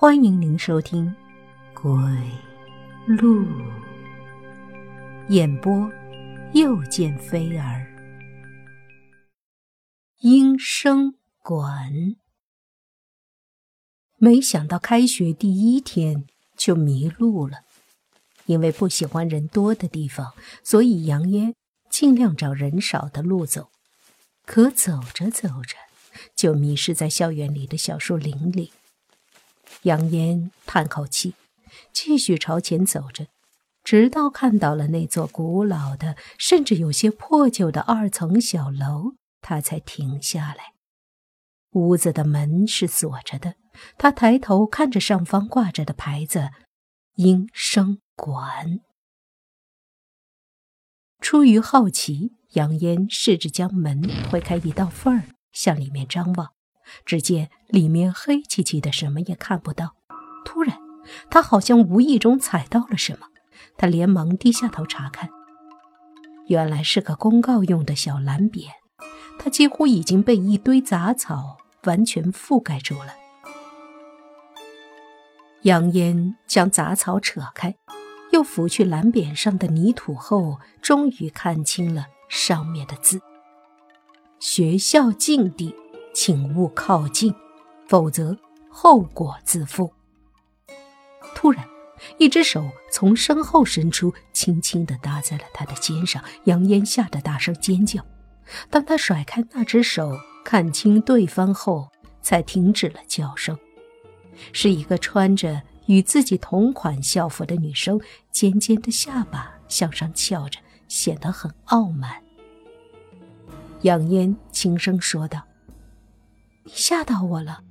欢迎您收听《鬼路》演播，又见飞儿。音声馆，没想到开学第一天就迷路了。因为不喜欢人多的地方，所以杨烟尽量找人少的路走。可走着走着，就迷失在校园里的小树林里。杨烟叹口气，继续朝前走着，直到看到了那座古老的、甚至有些破旧的二层小楼，他才停下来。屋子的门是锁着的。他抬头看着上方挂着的牌子：“音声。”馆。出于好奇，杨烟试着将门推开一道缝儿，向里面张望。只见里面黑漆漆的，什么也看不到。突然，他好像无意中踩到了什么，他连忙低下头查看，原来是个公告用的小蓝匾，它几乎已经被一堆杂草完全覆盖住了。杨烟将杂草扯开。又拂去蓝匾上的泥土后，终于看清了上面的字：“学校禁地，请勿靠近，否则后果自负。”突然，一只手从身后伸出，轻轻地搭在了他的肩上。杨烟吓得大声尖叫。当他甩开那只手，看清对方后，才停止了叫声。是一个穿着……与自己同款校服的女生，尖尖的下巴向上翘着，显得很傲慢。杨烟轻声说道：“你吓到我了。”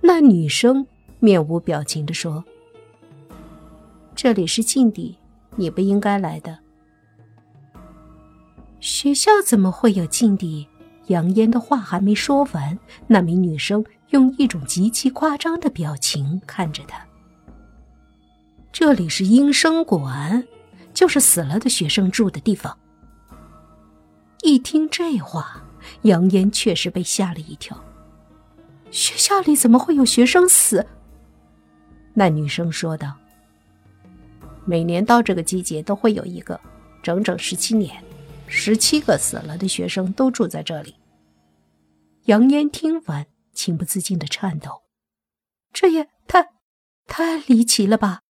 那女生面无表情地说：“这里是禁地，你不应该来的。”学校怎么会有禁地？杨烟的话还没说完，那名女生。用一种极其夸张的表情看着他。这里是阴生馆，就是死了的学生住的地方。一听这话，杨烟确实被吓了一跳。学校里怎么会有学生死？那女生说道：“每年到这个季节都会有一个，整整十七年，十七个死了的学生都住在这里。”杨烟听完。情不自禁的颤抖，这也太太离奇了吧！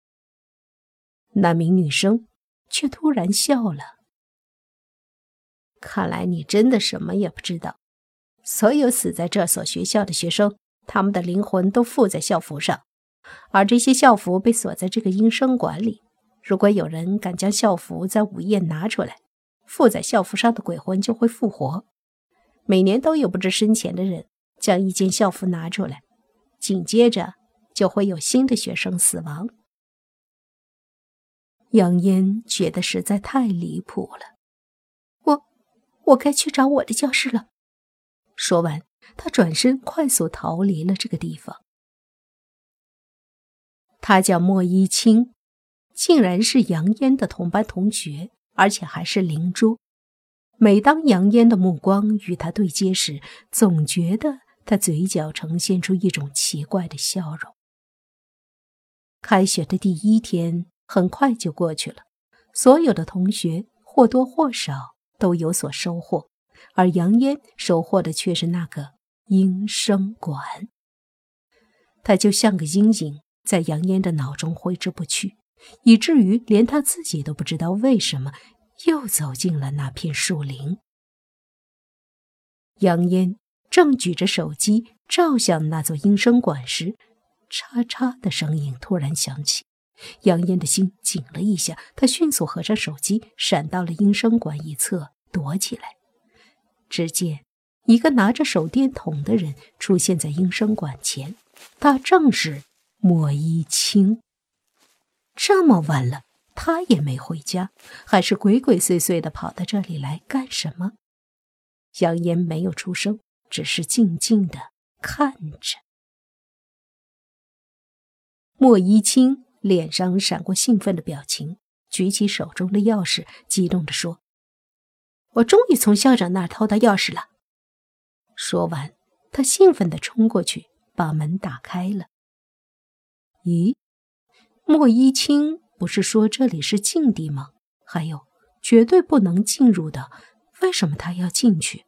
那名女生却突然笑了。看来你真的什么也不知道。所有死在这所学校的学生，他们的灵魂都附在校服上，而这些校服被锁在这个阴生馆里。如果有人敢将校服在午夜拿出来，附在校服上的鬼魂就会复活。每年都有不知深浅的人。将一件校服拿出来，紧接着就会有新的学生死亡。杨烟觉得实在太离谱了，我该去找我的教室了。说完，他转身快速逃离了这个地方。他叫莫一清，竟然是杨烟的同班同学，而且还是邻桌。每当杨烟的目光与他对接时，总觉得。他嘴角呈现出一种奇怪的笑容。开学的第一天很快就过去了，所有的同学或多或少都有所收获，而杨烟收获的却是那个音声馆。他就像个阴影，在杨烟的脑中挥之不去，以至于连他自己都不知道为什么又走进了那片树林。杨烟。正举着手机照向那座音声馆时，嚓嚓的声音突然响起，杨烟的心紧了一下。他迅速合上手机，闪到了音声馆一侧躲起来。只见一个拿着手电筒的人出现在音声馆前，他正是莫一清。这么晚了，他也没回家，还是鬼鬼祟祟的跑到这里来干什么？杨烟没有出声。只是静静的看着。莫一清脸上闪过兴奋的表情，举起手中的钥匙，激动地说：“我终于从校长那儿偷到钥匙了！”说完，他兴奋地冲过去，把门打开了。咦，莫一清不是说这里是禁地吗？还有，绝对不能进入的，为什么他要进去？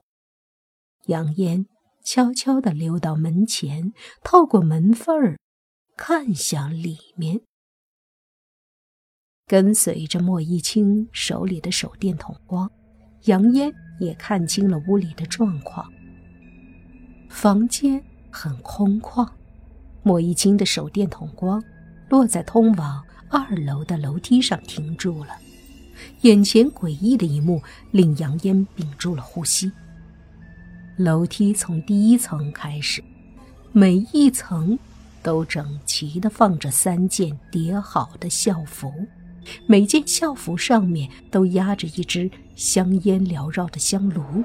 杨烟悄悄地溜到门前，透过门缝儿看向里面，跟随着莫一清手里的手电筒光，杨烟也看清了屋里的状况。房间很空旷，莫一清的手电筒光落在通往二楼的楼梯上，停住了。眼前诡异的一幕令杨烟屏住了呼吸。楼梯从第一层开始，每一层都整齐地放着三件叠好的校服，每件校服上面都压着一只香烟缭绕的香炉，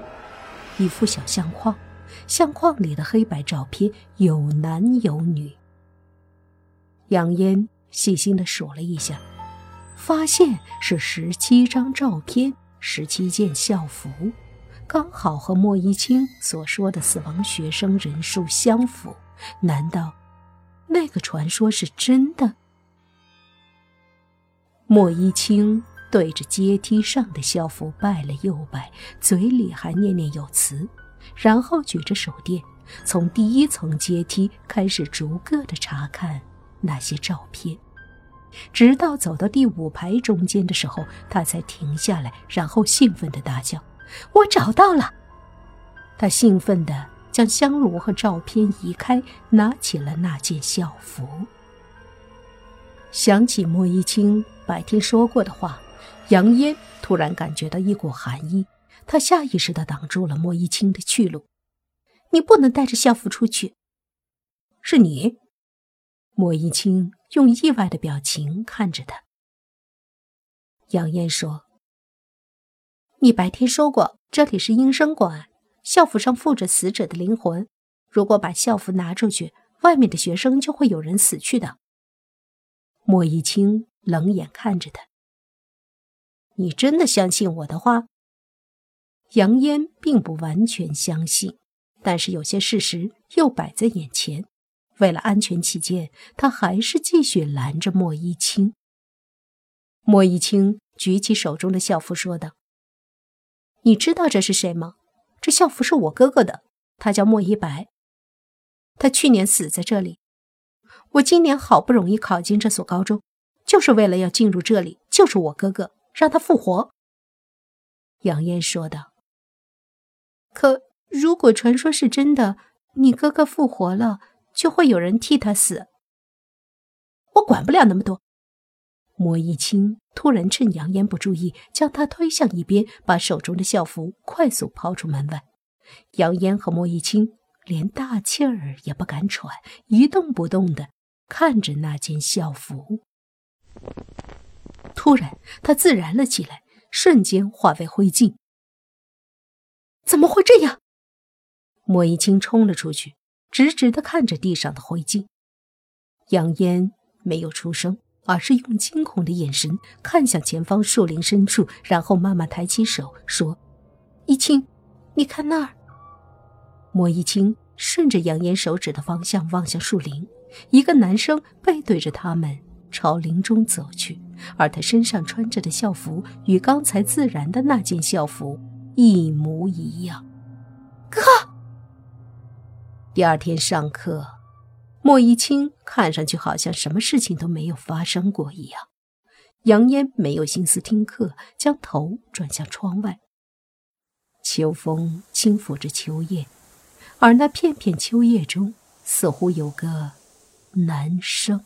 一副小相框，相框里的黑白照片有男有女。杨烟细心地数了一下，发现是十七张照片，十七件校服。刚好和莫一清所说的死亡学生人数相符，难道那个传说是真的？莫一清对着阶梯上的校服拜了又拜，嘴里还念念有词，然后举着手电，从第一层阶梯开始逐个的查看那些照片，直到走到第五排中间的时候，他才停下来，然后兴奋的大叫。我找到了，他兴奋地将香炉和照片移开，拿起了那件校服。想起莫一清白天说过的话，杨烟突然感觉到一股寒意，他下意识地挡住了莫一清的去路：“你不能带着校服出去。”是你，莫一清用意外的表情看着他。杨烟说。你白天说过，这里是阴生馆，校服上附着死者的灵魂。如果把校服拿出去，外面的学生就会有人死去的。莫一清冷眼看着他。你真的相信我的话？杨烟并不完全相信，但是有些事实又摆在眼前，为了安全起见，他还是继续拦着莫一清。莫一清举起手中的校服，说道。你知道这是谁吗？这校服是我哥哥的，他叫莫一白。他去年死在这里。我今年好不容易考进这所高中，就是为了要进入这里，就是我哥哥让他复活。杨烟说道。可如果传说是真的，你哥哥复活了，就会有人替他死。我管不了那么多。莫一清突然趁杨烟不注意，将他推向一边，把手中的校服快速抛出门外。杨烟和莫一清连大气儿也不敢喘，一动不动地看着那件校服。突然，他自燃了起来，瞬间化为灰烬。怎么会这样？莫一清冲了出去，直直地看着地上的灰烬。杨烟没有出声。而是用惊恐的眼神看向前方树林深处，然后慢慢抬起手说：“一清，你看那儿。”莫一清顺着杨烟手指的方向望向树林，一个男生背对着他们朝林中走去，而他身上穿着的校服与刚才自然的那件校服一模一样。哥，第二天上课。莫一清看上去好像什么事情都没有发生过一样。杨烟没有心思听课，将头转向窗外。秋风轻抚着秋叶，而那片片秋叶中似乎有个男生。